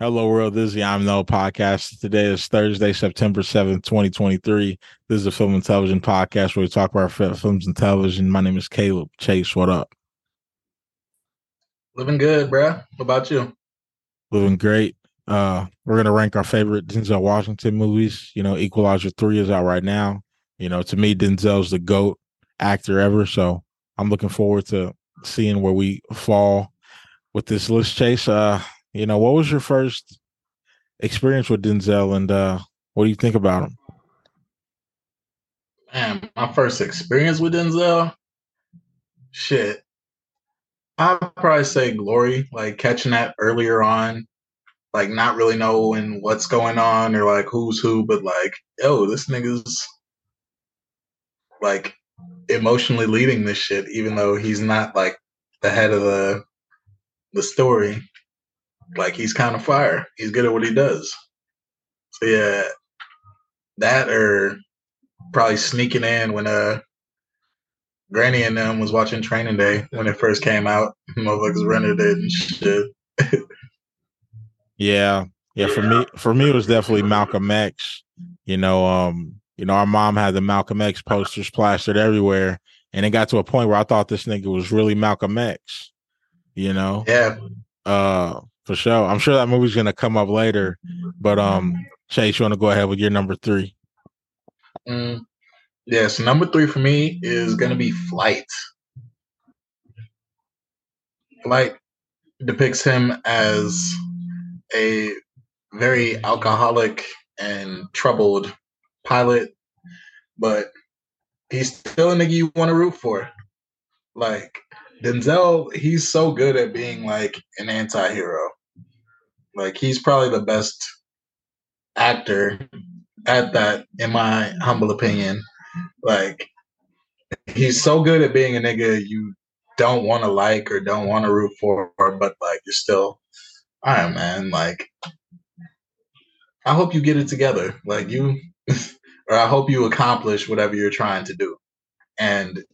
Hello, world. This is the I'm No podcast. Today is Thursday, September 7th, 2023. This is a film and television podcast where we talk about films and television. My name is Caleb Chase. What up? Living good, bro. What about you? Living great. Uh, we're gonna rank our favorite Denzel Washington movies. You know, Equalizer 3 is out right now. You know, to me, Denzel's the GOAT actor ever. So I'm looking forward to seeing where we fall with this list chase. Uh you know, what was your first experience with Denzel, and uh, what do you think about him? Man, my first experience with Denzel, shit. I'd probably say Glory, like catching that earlier on, like not really knowing what's going on or like who's who, but like, oh, this nigga's like emotionally leading this shit, even though he's not like the head of the the story like he's kind of fire. He's good at what he does. So yeah, that or probably sneaking in when uh Granny and them was watching Training Day when it first came out. Motherfuckers rented it and shit. yeah, yeah. For me, for me, it was definitely Malcolm X. You know, um, you know, our mom had the Malcolm X posters plastered everywhere, and it got to a point where I thought this nigga was really Malcolm X. You know, yeah. Uh, for sure. I'm sure that movie's gonna come up later. But um Chase, you wanna go ahead with your number three? Mm, yes, number three for me is gonna be Flight. Flight depicts him as a very alcoholic and troubled pilot, but he's still a nigga you want to root for. Like Denzel, he's so good at being like an anti-hero. Like he's probably the best actor at that, in my humble opinion. Like he's so good at being a nigga you don't want to like or don't want to root for, but like you're still, all right, man. Like I hope you get it together. Like you, or I hope you accomplish whatever you're trying to do. And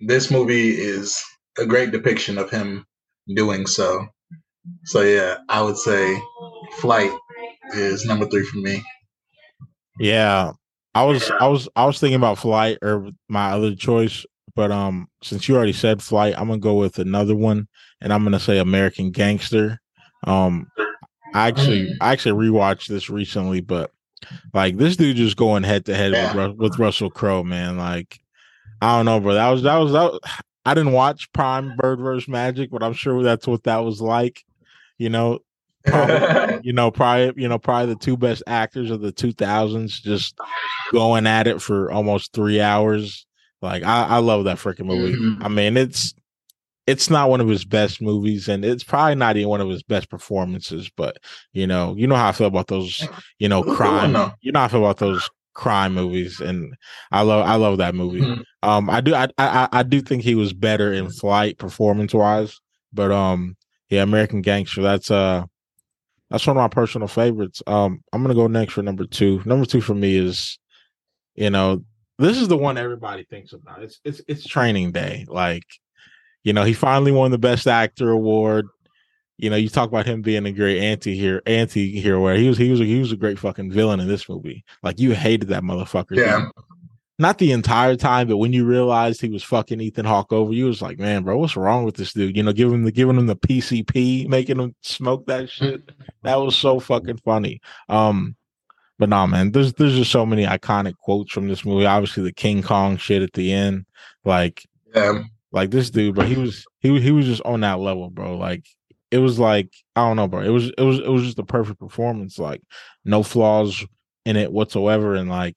this movie is a great depiction of him doing so. So yeah, I would say Flight is number three for me. Yeah, I was I was I was thinking about Flight or my other choice, but um, since you already said Flight, I'm gonna go with another one, and I'm gonna say American Gangster. Um, I actually I actually rewatched this recently, but like this dude just going head to head with with Russell Crowe, man. Like I don't know, bro. That was that was that. Was, I didn't watch Prime Bird vs. Magic, but I'm sure that's what that was like you know, probably, you know, probably you know, probably the two best actors of the 2000s, just going at it for almost three hours. Like I, I love that freaking movie. Mm-hmm. I mean, it's it's not one of his best movies, and it's probably not even one of his best performances. But you know, you know how I feel about those, you know, crime. You know how I feel about those crime movies, and I love I love that movie. Mm-hmm. Um, I do I, I I do think he was better in Flight performance wise, but um, yeah, American Gangster. That's uh that's one of my personal favorites. Um, I'm gonna go next for number two. Number two for me is, you know, this is the one everybody thinks about. It's it's it's training day. Like, you know, he finally won the best actor award. You know, you talk about him being a great anti-hero, anti-hero where he was he was a, he was a great fucking villain in this movie. Like you hated that motherfucker. Yeah not the entire time, but when you realized he was fucking Ethan Hawke over, you was like, man, bro, what's wrong with this dude? You know, giving him the giving him the PCP, making him smoke that shit. That was so fucking funny. Um, but nah, man, there's there's just so many iconic quotes from this movie. Obviously, the King Kong shit at the end, like, yeah. like this dude, bro. He was he he was just on that level, bro. Like, it was like I don't know, bro. It was it was it was just a perfect performance, like no flaws in it whatsoever, and like,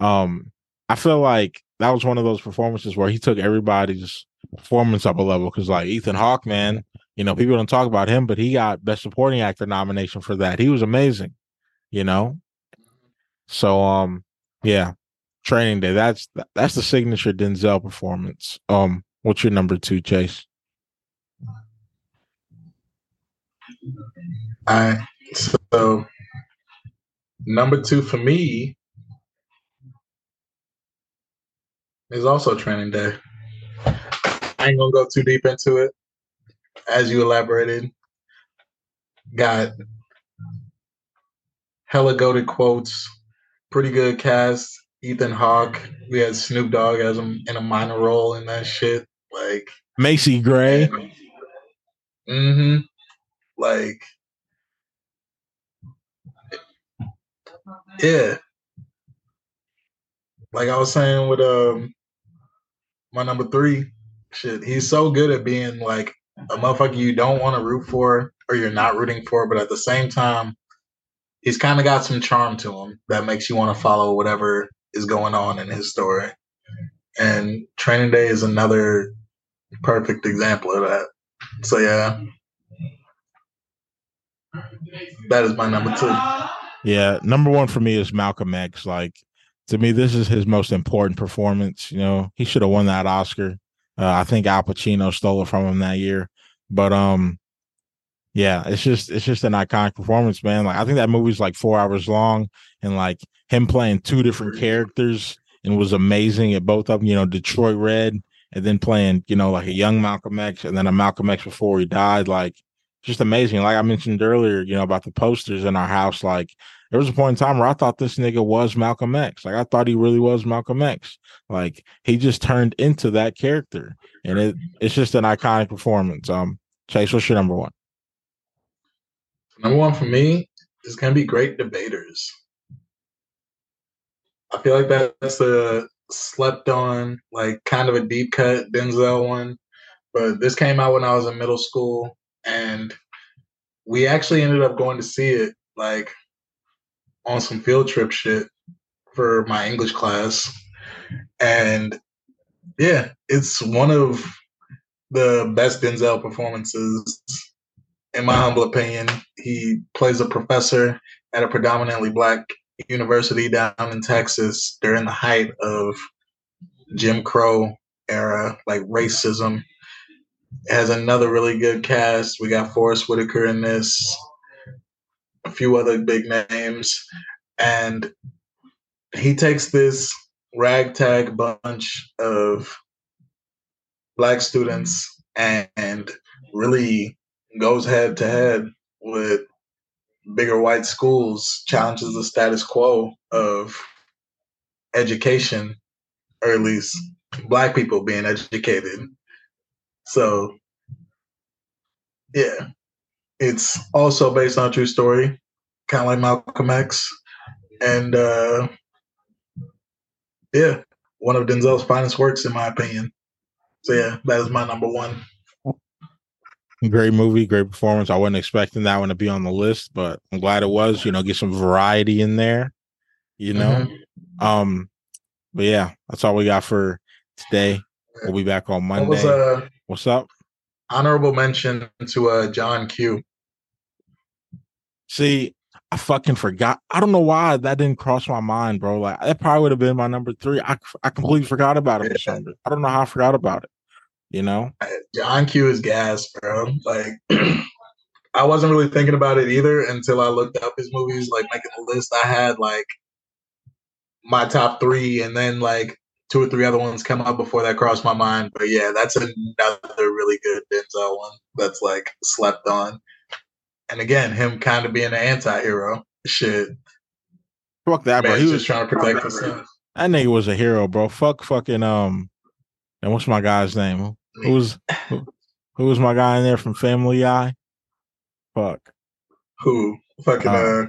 um, I feel like that was one of those performances where he took everybody's performance up a level because like Ethan Hawke, man, you know, people don't talk about him, but he got best supporting actor nomination for that. He was amazing, you know. So um yeah, training day. That's that's the signature Denzel performance. Um, what's your number two, Chase? I so number two for me is also training day. I ain't gonna go too deep into it. As you elaborated, got hella goaded quotes, pretty good cast. Ethan Hawke. We had Snoop Dogg as him in a minor role in that shit. Like Macy Gray. Mm-hmm. Like yeah. Like I was saying with um my number three, shit, he's so good at being like a motherfucker you don't want to root for or you're not rooting for, but at the same time, he's kind of got some charm to him that makes you want to follow whatever is going on in his story. And Training Day is another perfect example of that. So yeah, that is my number two. Yeah, number one for me is Malcolm X. Like to me, this is his most important performance. You know, he should have won that Oscar. Uh, I think Al Pacino stole it from him that year, but um, yeah, it's just it's just an iconic performance, man. Like I think that movie's like four hours long, and like him playing two different characters and was amazing at both of them. You know, Detroit Red, and then playing you know like a young Malcolm X, and then a Malcolm X before he died. Like just amazing. Like I mentioned earlier, you know about the posters in our house. Like there was a point in time where I thought this nigga was Malcolm X. Like I thought he really was Malcolm X. Like he just turned into that character, and it it's just an iconic performance. Um, Chase, what's your number one? Number one for me is gonna be Great Debaters. I feel like that's a slept on, like kind of a deep cut Denzel one. But this came out when I was in middle school, and we actually ended up going to see it like on some field trip shit for my English class. And yeah, it's one of the best Denzel performances in my humble opinion. He plays a professor at a predominantly black university down in Texas during the height of Jim Crow era, like racism. Has another really good cast. We got Forest Whitaker in this, a few other big names, and he takes this ragtag bunch of black students and really goes head to head with bigger white schools, challenges the status quo of education, or at least black people being educated. So, yeah, it's also based on a true story, kind of like Malcolm X. And uh, yeah, one of Denzel's finest works, in my opinion. So, yeah, that is my number one. Great movie, great performance. I wasn't expecting that one to be on the list, but I'm glad it was. You know, get some variety in there. You know, mm-hmm. um, but yeah, that's all we got for today. We'll be back on Monday. Was, uh, What's up? Honorable mention to uh John Q. See, I fucking forgot. I don't know why that didn't cross my mind, bro. Like that probably would have been my number three. I I completely forgot about it. Yeah. I don't know how I forgot about it. You know, John Q is gas, bro. Like, I wasn't really thinking about it either until I looked up his movies. Like making a list, I had like my top three, and then like two or three other ones come up before that crossed my mind. But yeah, that's another really good Denzel one that's like slept on. And again, him kind of being an anti-hero. Shit. Fuck that, bro. He was trying to protect himself. That nigga was a hero, bro. Fuck fucking um and what's my guy's name? Who was who, who, was my guy in there from Family Guy? Fuck. Who? Fucking uh, uh,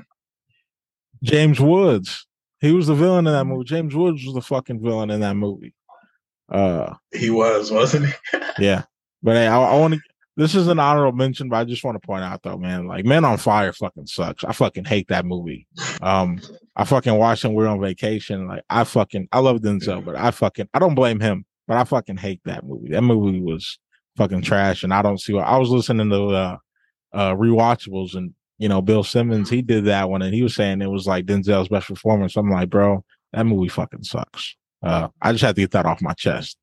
James Woods. He was the villain in that movie. James Woods was the fucking villain in that movie. Uh he was, wasn't he? yeah. But hey, I, I want to this is an honorable mention, but I just want to point out though, man, like Men on Fire fucking sucks. I fucking hate that movie. Um, I fucking watched him. We're on vacation. Like I fucking I love Denzel, but I fucking I don't blame him. But I fucking hate that movie. That movie was fucking trash, and I don't see what I was listening to uh, uh rewatchables, and you know Bill Simmons he did that one, and he was saying it was like Denzel's best performance. I'm like, bro, that movie fucking sucks. Uh, I just had to get that off my chest.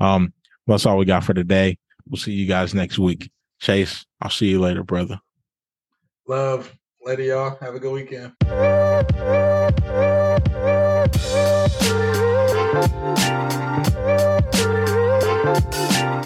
Um, that's all we got for today. We'll see you guys next week. Chase, I'll see you later, brother. Love. Later, y'all. Have a good weekend.